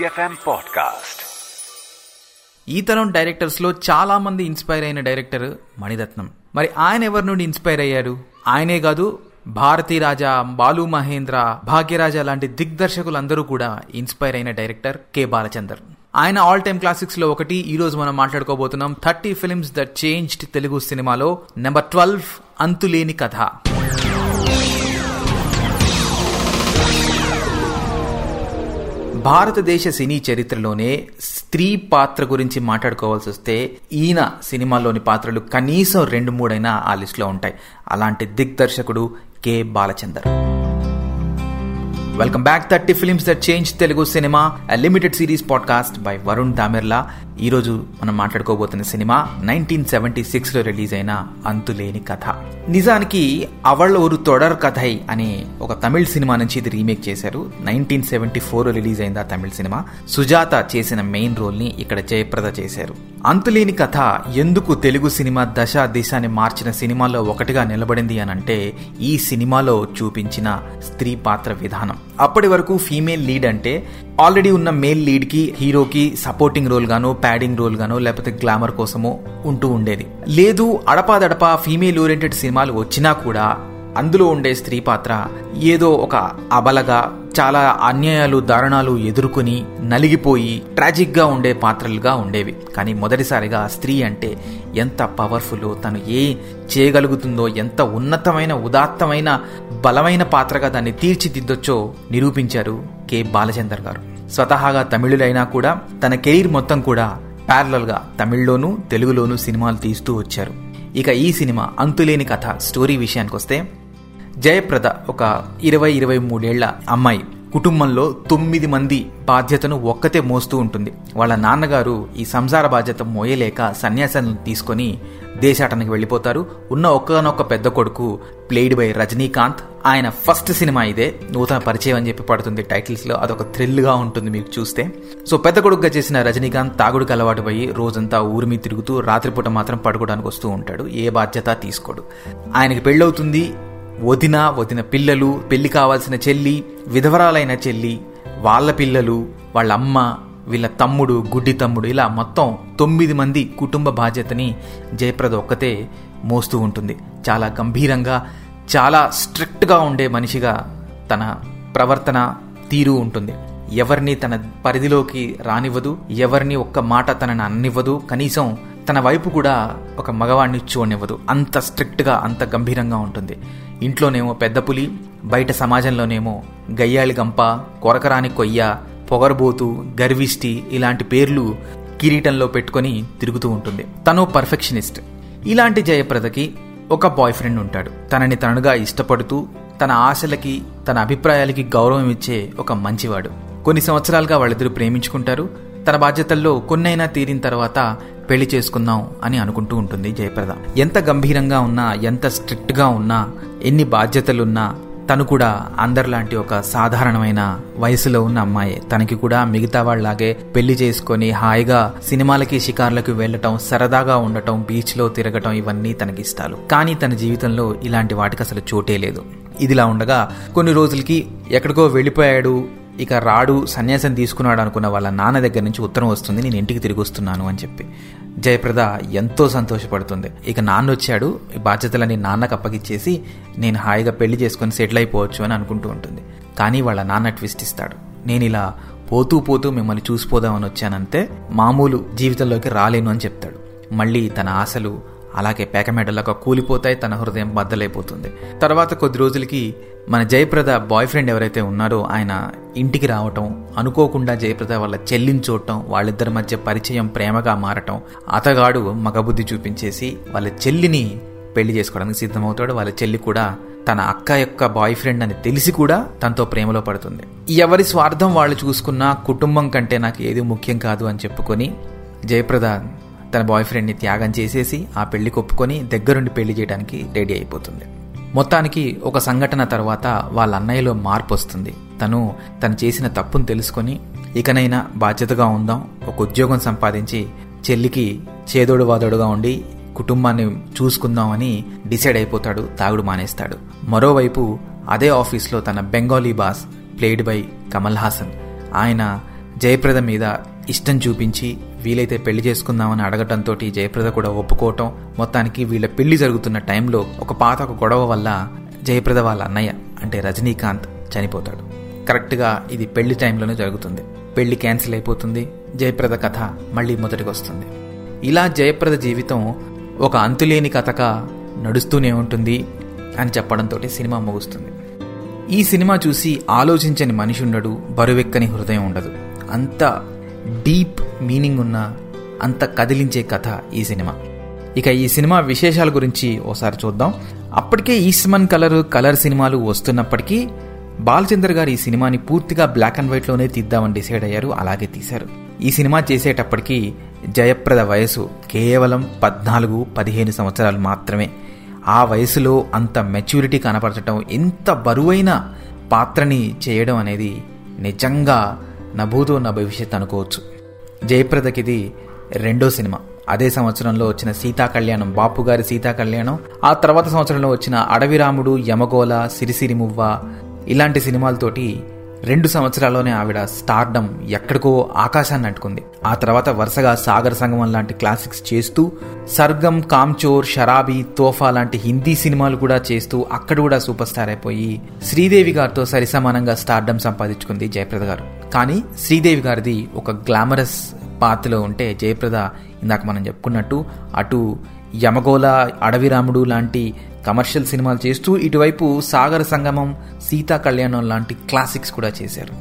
Big FM ఈ తరం డైరెక్టర్స్లో చాలా మంది ఇన్స్పైర్ అయిన డైరెక్టర్ మణిరత్నం. మరి ఆయన ఎవరి నుండి ఇన్స్పైర్ అయ్యారు ఆయనే కాదు భారతీ రాజా బాలు మహేంద్ర భాగ్యరాజా లాంటి దిగ్దర్శకులందరూ కూడా ఇన్స్పైర్ అయిన డైరెక్టర్ కె. బాలచందర్. ఆయన ఆల్ టైమ్ క్లాసిక్స్లో ఒకటి ఈ రోజు మనం మాట్లాడుకోబోతున్నాం thirty films that changed Telugu సినిమాలో. నెంబర్ ట్వెల్వ్ అంతులేని కథ. భారతదేశ సినీ చరిత్రలోనే స్త్రీ పాత్ర గురించి మాట్లాడుకోవాల్సి వస్తే ఈయన సినిమాలోని పాత్రలు కనీసం రెండు మూడైనా ఆ లిస్టులో ఉంటాయి. అలాంటి దిగ్దర్శకుడు K. Balachander. Welcome back thirty films that change Telugu cinema limited series podcast by Varun Damerla ఈ రోజు మనం మాట్లాడుకోబోతున్న సినిమా నైన్టీన్ సెవెంటీ సిక్స్లో రిలీజ్ అయిన అంతులేని కథ. నిజానికి అవళ్ళ ఒక తొడర్ కథై అనే ఒక తమిళ్ సినిమా నుంచి ఇది రీమేక్ చేశారు. నైన్టీన్ సెవెంటీ ఫోర్ రిలీజ్ అయింది ఆ తమిళ్ సినిమా. సుజాత చేసిన మెయిన్ రోల్ని ఇక్కడ జయప్రద చేశారు. అంతులేని కథ ఎందుకు తెలుగు సినిమా దశ దిశాన్ని మార్చిన సినిమాలో ఒకటిగా నిలబడింది అని అంటే ఈ సినిమాలో చూపించిన స్త్రీ పాత్ర విధానం. అప్పటి వరకు ఫీమేల్ లీడ్ అంటే ఆల్రెడీ ఉన్న మేల్ లీడ్కి హీరోకి సపోర్టింగ్ రోల్ గానో ప్యాడింగ్ రోల్ గానో లేకపోతే గ్లామర్ కోసమో ఉంటూ ఉండేది. లేదు అడపాదడపా ఫీమేల్ ఓరియంటెడ్ సినిమాలు వచ్చినా కూడా అందులో ఉండే స్త్రీ పాత్ర ఏదో ఒక అబలగా చాలా అన్యాయాలు దారుణాలు ఎదుర్కొని నలిగిపోయి ట్రాజిక్గా ఉండే పాత్రలుగా ఉండేవి. కానీ మొదటిసారిగా స్త్రీ అంటే ఎంత పవర్ఫుల్ తను ఏ చేయగలుగుతుందో ఎంత ఉన్నతమైన ఉదాత్తమైన బలమైన పాత్రగా దాన్ని తీర్చిదిద్దొచ్చో నిరూపించారు కె. బాలచందర్ గారు. స్వతహాగా తమిళులైనా కూడా తన కెరీర్ మొత్తం కూడా ప్యారలల్గా తమిళ్ళోనూ తెలుగులోనూ సినిమాలు తీస్తూ వచ్చారు. ఇక ఈ సినిమా అంతులేని కథ స్టోరీ విషయానికి వస్తే జయప్రద ఒక ఇరవై ఇరవై మూడేళ్ళ అమ్మాయి. కుటుంబంలో తొమ్మిది మంది బాధ్యతను ఒక్కతే మోస్తూ ఉంటుంది. వాళ్ళ నాన్నగారు ఈ సంసార బాధ్యత మోయలేక సన్యాసాన్ని తీసుకొని దేశాటనకి వెళ్ళిపోతారు. ఉన్న ఒక్కనొక్క పెద్ద కొడుకు ప్లేడ్ బై రజనీకాంత్. ఆయన ఫస్ట్ సినిమా ఇదే. నూతన పరిచయం అని చెప్పి పడుతుంది టైటిల్స్లో అదొక థ్రిల్గా ఉంటుంది మీకు చూస్తే. సో పెద్ద కొడుకుగా చేసిన రజనీకాంత్ తాగుడుకు అలవాటు పోయి రోజంతా ఊరి మీద తిరుగుతూ రాత్రిపూట మాత్రం పడుకోవడానికి వస్తూ ఉంటాడు. ఏ బాధ్యత తీసుకోడు. ఆయనకి పెళ్ళవుతుంది వదిన వదిన పిల్లలు పెళ్ళి కావాల్సిన చెల్లి విధవరాలైన చెల్లి వాళ్ళ పిల్లలు వాళ్ళ అమ్మ వీళ్ళ తమ్ముడు గుడ్డి తమ్ముడు ఇలా మొత్తం తొమ్మిది మంది కుటుంబ బాధ్యతని జయప్రద ఒక్కతే మోస్తూ ఉంటుంది. చాలా గంభీరంగా చాలా స్ట్రిక్ట్గా ఉండే మనిషిగా తన ప్రవర్తన తీరు ఉంటుంది. ఎవరిని తన పరిధిలోకి రానివ్వదు ఎవరిని ఒక్క మాట తనని అన్నివ్వదు కనీసం తన వైపు కూడా ఒక మగవాడిని చూడనివ్వదు. అంత స్ట్రిక్ట్గా అంత గంభీరంగా ఉంటుంది. ఇంట్లోనేమో పెద్ద పులి బయట సమాజంలోనేమో గయ్యాళి గంప కొరకరాని కొయ్య పొగరబోతు గర్విష్టి ఇలాంటి పేర్లు కిరీటంలో పెట్టుకొని తిరుగుతూ ఉంటుంది. తను పర్ఫెక్షనిస్ట్. ఇలాంటి జయప్రదకి ఒక బాయ్ ఫ్రెండ్ ఉంటాడు. తనని తననుగా ఇష్టపడుతూ తన ఆశలకి తన అభిప్రాయాలకి గౌరవం ఇచ్చే ఒక మంచివాడు. కొన్ని సంవత్సరాలుగా వాళ్ళిద్దరూ ప్రేమించుకుంటారు. తన బాధ్యతల్లో కొన్నైనా తీరిన తర్వాత పెళ్ళి చేసుకుందాం అని అనుకుంటూ ఉంటుంది జయప్రద. ఎంత గంభీరంగా ఉన్నా ఎంత స్ట్రిక్ట్గా ఉన్నా ఎన్ని బాధ్యతలున్నా తను కూడా అందరిలాంటి ఒక సాధారణమైన వయసులో ఉన్న అమ్మాయి. తనకి కూడా మిగతా వాళ్ళలాగే పెళ్ళి చేసుకొని హాయిగా సినిమాలకి షికార్లకు వెళ్ళటం సరదాగా ఉండటం బీచ్లో తిరగటం ఇవన్నీ తనకి ఇష్టాలు. కానీ తన జీవితంలో ఇలాంటి వాటికి అసలు చోటే లేదు. ఇదిలా ఉండగా కొన్ని రోజులకి ఎక్కడికో వెళ్ళిపోయాడు ఇక రాడు సన్యాసం తీసుకున్నాడు అనుకున్న వాళ్ళ నాన్న దగ్గర నుంచి ఉత్తరం వస్తుంది నేను ఇంటికి తిరిగి వస్తున్నాను అని చెప్పి. జయప్రద ఎంతో సంతోషపడుతుంది. ఇక నాన్న వచ్చాడు ఈ బాధ్యతలని నాన్నకు అప్పగిచ్చేసి నేను హాయిగా పెళ్ళి చేసుకుని సెటిల్ అయిపోవచ్చు అని అనుకుంటూ ఉంటుంది. కానీ వాళ్ళ నాన్న ట్విస్ట్ ఇస్తాడు. నేను ఇలా పోతూ పోతూ మిమ్మల్ని చూసిపోదామని వచ్చానంతే మామూలు జీవితంలోకి రాలేను అని చెప్తాడు. మళ్ళీ తన ఆశలు అలాగే పేకమెడలాగా కూలిపోతాయి తన హృదయం బద్దలైపోతుంది. తర్వాత కొద్ది రోజులకి మన జయప్రద బాయ్ ఫ్రెండ్ ఎవరైతే ఉన్నారో ఆయన ఇంటికి రావటం అనుకోకుండా జయప్రద వాళ్ళ చెల్లిని చూడటం వాళ్ళిద్దరి మధ్య పరిచయం ప్రేమగా మారటం అతగాడు మగబుద్ధి చూపించేసి వాళ్ళ చెల్లిని పెళ్ళి చేసుకోవడానికి సిద్ధమవుతాడు. వాళ్ళ చెల్లి కూడా తన అక్క యొక్క బాయ్ ఫ్రెండ్ అని తెలిసి కూడా తనతో ప్రేమలో పడుతుంది. ఎవరి స్వార్థం వాళ్ళు చూసుకున్నా కుటుంబం కంటే నాకు ఏది ముఖ్యం కాదు అని చెప్పుకొని జయప్రద తన బాయ్ ఫ్రెండ్ని త్యాగం చేసేసి ఆ పెళ్ళి కొప్పుకొని దగ్గరుండి పెళ్ళి చేయడానికి రెడీ అయిపోతుంది. మొత్తానికి ఒక సంఘటన తర్వాత వాళ్ళ అన్నయ్యలో మార్పు వస్తుంది. తను తను చేసిన తప్పును తెలుసుకొని ఇకనైనా బాధ్యతగా ఉందాం ఒక ఉద్యోగం సంపాదించి చెల్లికి చేదోడు వాదోడుగా ఉండి కుటుంబాన్ని చూసుకుందామని డిసైడ్ అయిపోతాడు తాగుడు మానేస్తాడు. మరోవైపు అదే ఆఫీస్లో తన Bengali boss played by Kamal Haasan ఆయన జయప్రద మీద ఇష్టం చూపించి వీలైతే పెళ్ళి చేసుకుందామని అడగటంతో జయప్రద కూడా ఒప్పుకోవటం మొత్తానికి వీళ్ళ పెళ్ళి జరుగుతున్న టైంలో ఒక పాత ఒక గొడవ వల్ల జయప్రద వాళ్ళ అన్నయ్య అంటే రజనీకాంత్ చనిపోతాడు. కరెక్ట్గా ఇది పెళ్ళి టైంలోనే జరుగుతుంది. పెళ్ళి క్యాన్సిల్ అయిపోతుంది. జయప్రద కథ మళ్ళీ మొదటికి వస్తుంది ఇలా జయప్రద జీవితం ఒక అంతులేని కథగా నడుస్తూనే ఉంటుంది అని చెప్పడంతో సినిమా ముగుస్తుంది. ఈ సినిమా చూసి ఆలోచించని మనిషి ఉండడు బరువెక్కని హృదయం ఉండదు. అంత డీప్ మీనింగ్ ఉన్న అంత కదిలించే కథ ఈ సినిమా. ఇక ఈ సినిమా విశేషాల గురించి ఓసారి చూద్దాం. అప్పటికే ఈస్మన్ కలర్ కలర్ సినిమాలు వస్తున్నప్పటికీ బాలచందర్ గారు ఈ సినిమాని పూర్తిగా బ్లాక్ అండ్ వైట్లోనే తీద్దామని డిసైడ్ అయ్యారు అలాగే తీశారు. ఈ సినిమా చేసేటప్పటికీ జయప్రద వయసు కేవలం పద్నాలుగు పదిహేను సంవత్సరాలు మాత్రమే. ఆ వయసులో అంత మెచ్యూరిటీ కనపరచడం ఎంత బరువైన పాత్రని చేయడం అనేది నిజంగా నభూతో నా భవిష్యత్ అనుకోవచ్చు. జయప్రదకిది రెండో సినిమా. అదే సంవత్సరంలో వచ్చిన సీతా కళ్యాణం బాపు గారి సీతా కళ్యాణం ఆ తర్వాత సంవత్సరంలో వచ్చిన అడవిరాముడు యమగోళ సిరిసిరి మువ్వ ఇలాంటి సినిమాలతోటి రెండు సంవత్సరాల్లోనే ఆవిడ స్టార్డమ్ ఎక్కడికో ఆకాశాన్ని అంటుకుంది. ఆ తర్వాత వరుసగా సాగర్ సంగమం లాంటి క్లాసిక్స్ చేస్తూ సర్గం కామ్చోర్ షరాబీ తోఫా లాంటి హిందీ సినిమాలు కూడా చేస్తూ అక్కడ కూడా సూపర్ స్టార్ అయిపోయి శ్రీదేవి గారితో సరిసమానంగా స్టార్డమ్ సంపాదించుకుంది జయప్రద గారు. కానీ శ్రీదేవి గారిది ఒక గ్లామరస్ పాత్రలో ఉంటే జయప్రద ఇందాక మనం చెప్పుకున్నట్టు అటు యమగోళ అడవిరాముడు లాంటి కమర్షియల్ సినిమాలు చేస్తూ ఇటువైపు సాగర సంగమం సీతా కళ్యాణం లాంటి క్లాసిక్స్ కూడా చేశారు.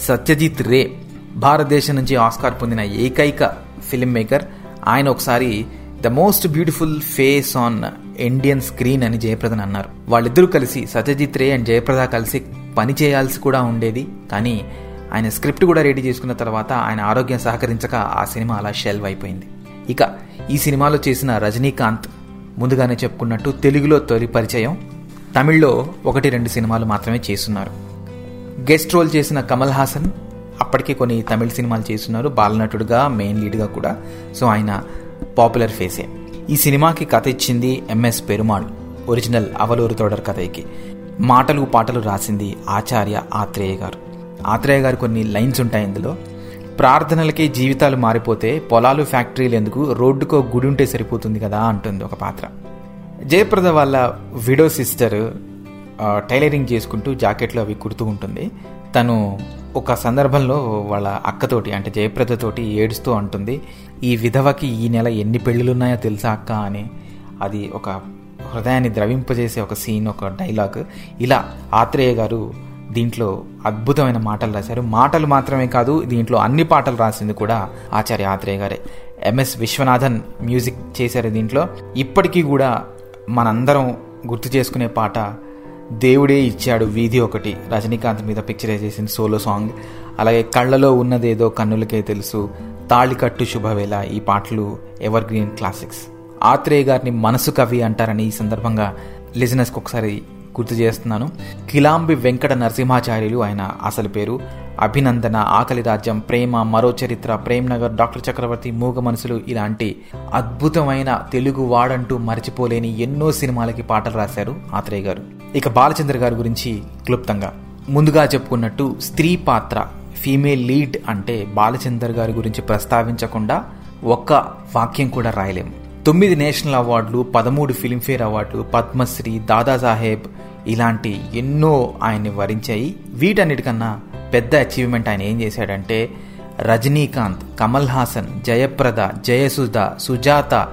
సత్యజిత్ రే భారతదేశం నుంచి ఆస్కార్ పొందిన ఏకైక ఫిల్మ్ మేకర్ ఆయన ఒకసారి the most beautiful face on Indian screen అని జయప్రదన్ అన్నారు. వాళ్ళిద్దరూ కలిసి సత్యజిత్ రే అండ్ జయప్రద కలిసి పని చేయాల్సి కూడా ఉండేది. కానీ ఆయన స్క్రిప్ట్ కూడా రెడీ చేసుకున్న తర్వాత ఆయన ఆరోగ్యం సహకరించక ఆ సినిమా అలా షెల్వ్ అయిపోయింది. ఇక ఈ సినిమాలో చేసిన రజనీకాంత్ ముందుగానే చెప్పుకున్నట్టు తెలుగులో తొలి పరిచయం తమిళ్ళో ఒకటి రెండు సినిమాలు మాత్రమే చేస్తున్నారు. గెస్ట్ రోల్ చేసిన కమల్ హాసన్ అప్పటికే కొన్ని తమిళ సినిమాలు చేస్తున్నారు బాలనటుడుగా మెయిన్ లీడ్గా కూడా. సో ఆయన పాపులర్ ఫేసే. ఈ సినిమాకి కథ ఇచ్చింది ఎంఎస్ పెరుమాళ్ ఒరిజినల్ అవలూరు తోడర్ కథకి. మాటలు పాటలు రాసింది ఆచార్య ఆత్రేయ గారు. ఆత్రేయ గారు కొన్ని లైన్స్ ఉంటాయి ఇందులో. ప్రార్థనలకే జీవితాలు మారిపోతే పొలాలు ఫ్యాక్టరీలు ఎందుకు? రోడ్డుకో గుడి ఉంటే సరిపోతుంది కదా అంటుంది ఒక పాత్ర. జయప్రద వాళ్ళ విడో సిస్టర్ టైలరింగ్ చేసుకుంటూ జాకెట్లు అవి కుడుతూ ఉంటుంది. తను ఒక సందర్భంలో వాళ్ళ అక్కతోటి అంటే జయప్రదతోటి ఏడుస్తూ అంటుంది ఈ విధవకి ఈ నెల ఎన్ని పెళ్ళిళ్ళున్నాయో తెలుసా అక్క? అని. అది ఒక హృదయాన్ని ద్రవింపజేసే ఒక సీన్ ఒక డైలాగ్. ఇలా ఆత్రేయ గారు దీంట్లో అద్భుతమైన మాటలు రాశారు. మాటలు మాత్రమే కాదు దీంట్లో అన్ని పాటలు రాసింది కూడా ఆచార్య ఆత్రేయ గారే. ఎంఎస్ విశ్వనాథన్ మ్యూజిక్ చేశారు దీంట్లో. ఇప్పటికీ కూడా మనందరం గుర్తు చేసుకునే పాట దేవుడే ఇచ్చాడు వీధి ఒకటి రజనీకాంత్ మీద పిక్చరైజ్ చేసిన సోలో సాంగ్ అలాగే కళ్ళలో ఉన్నదేదో కన్నులకే తెలుసు తాళికట్టు శుభవేళ ఈ పాటలు ఎవర్ గ్రీన్ క్లాసిక్స్ ఆత్రేయ గారిని మనసు కవి అంటారని ఈ సందర్భంగా లిజనర్స్కి ఒకసారి గుర్తు చేస్తున్నాను. కిలాంబి వెంకట నరసింహాచార్యులు ఆయన అసలు పేరు. అభినందన ఆకలి రాజ్యం ప్రేమ మరో చరిత్ర ప్రేమ్ నగర్ డాక్టర్ చక్రవర్తి మూగ మనసులు ఇలాంటి అద్భుతమైన తెలుగు వాడంటూ మర్చిపోలేని ఎన్నో సినిమాలకి పాటలు రాశారు ఆత్రేయ గారు. ఇక బాలచంద్ర గారి గురించి క్లుప్తంగా. ముందుగా చెప్పుకున్నట్టు స్త్రీ పాత్ర ఫీమేల్ లీడ్ అంటే బాలచందర్ గారి గురించి ప్రస్తావించకుండా ఒక్క వాక్యం కూడా రాయలేము. తొమ్మిది నేషనల్ అవార్డులు పదమూడు ఫిల్మ్ఫేర్ అవార్డులు పద్మశ్రీ దాదాసాహెబ్ ఇలాంటి ఎన్నో ఆయన్ని వరించాయి. వీటన్నిటికన్నా పెద్ద అచీవ్మెంట్ ఆయన ఏం చేశాడంటే రజనీకాంత్ కమల్ హాసన్ జయప్రద జయసుధ సుజాత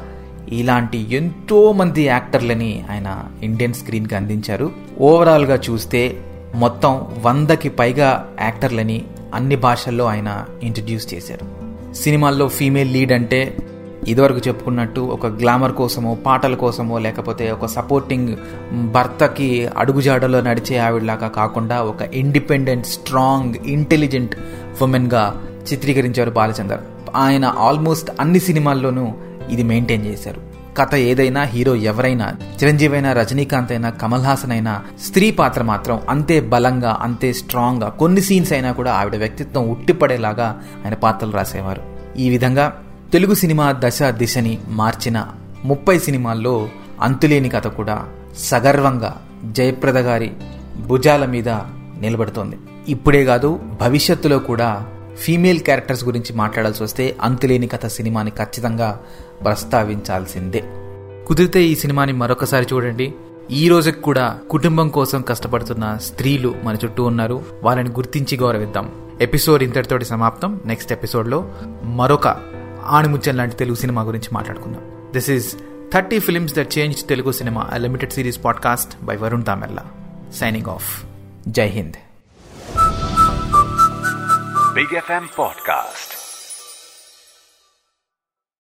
ఇలాంటి ఎంతోమంది యాక్టర్లని ఆయన ఇండియన్ స్క్రీన్కి అందించారు. ఓవరాల్గా చూస్తే మొత్తం వందకి పైగా యాక్టర్లని అన్ని భాషల్లో ఆయన ఇంట్రడ్యూస్ చేశారు. సినిమాల్లో ఫీమేల్ లీడ్ అంటే ఇదివరకు చెప్పుకున్నట్టు ఒక గ్లామర్ కోసమో పాటల కోసమో లేకపోతే ఒక సపోర్టింగ్ భర్తకి అడుగుజాడలో నడిచే ఆవిడలాగా కాకుండా ఒక ఇండిపెండెంట్ స్ట్రాంగ్ ఇంటెలిజెంట్ ఉమెన్గా చిత్రీకరించారు బాలచందర్. ఆయన ఆల్మోస్ట్ అన్ని సినిమాల్లోనూ ఇది మెయింటైన్ చేశారు. కథ ఏదైనా హీరో ఎవరైనా చిరంజీవి అయినా రజనీకాంత్ అయినా కమల్ హాసన్ అయినా స్త్రీ పాత్ర మాత్రం అంతే బలంగా అంతే స్ట్రాంగ్గా కొన్ని సీన్స్ అయినా కూడా ఆవిడ వ్యక్తిత్వం ఉట్టిపడేలాగా ఆయన పాత్రలు రాసేవారు. ఈ విధంగా తెలుగు సినిమా దశ దిశని మార్చిన ముప్పై సినిమాల్లో అంతులేని కథ కూడా సగర్వంగా జయప్రద గారి భుజాల మీద నిలబడుతోంది. ఇప్పుడే కాదు భవిష్యత్తులో కూడా ఫీమేల్ క్యారెక్టర్స్ గురించి మాట్లాడాల్సి వస్తే అంతులేని కథ సినిమాని ఖచ్చితంగా ప్రస్తావించాల్సిందే. కుదిరితే ఈ సినిమాని మరొకసారి చూడండి. ఈ రోజుకి కూడా కుటుంబం కోసం కష్టపడుతున్న స్త్రీలు మన చుట్టూ ఉన్నారు. వాళ్ళని గుర్తించి గౌరవిద్దాం. ఎపిసోడ్ ఇంతటితోటి సమాప్తం. నెక్స్ట్ ఎపిసోడ్లో మరొక ఆణిముత్యం లాంటి తెలుగు సినిమా గురించి మాట్లాడుకుందాం. This is thirty films that change Telugu cinema limited series podcast by Varun Damerla signing off Jai Hind Big FM Podcast.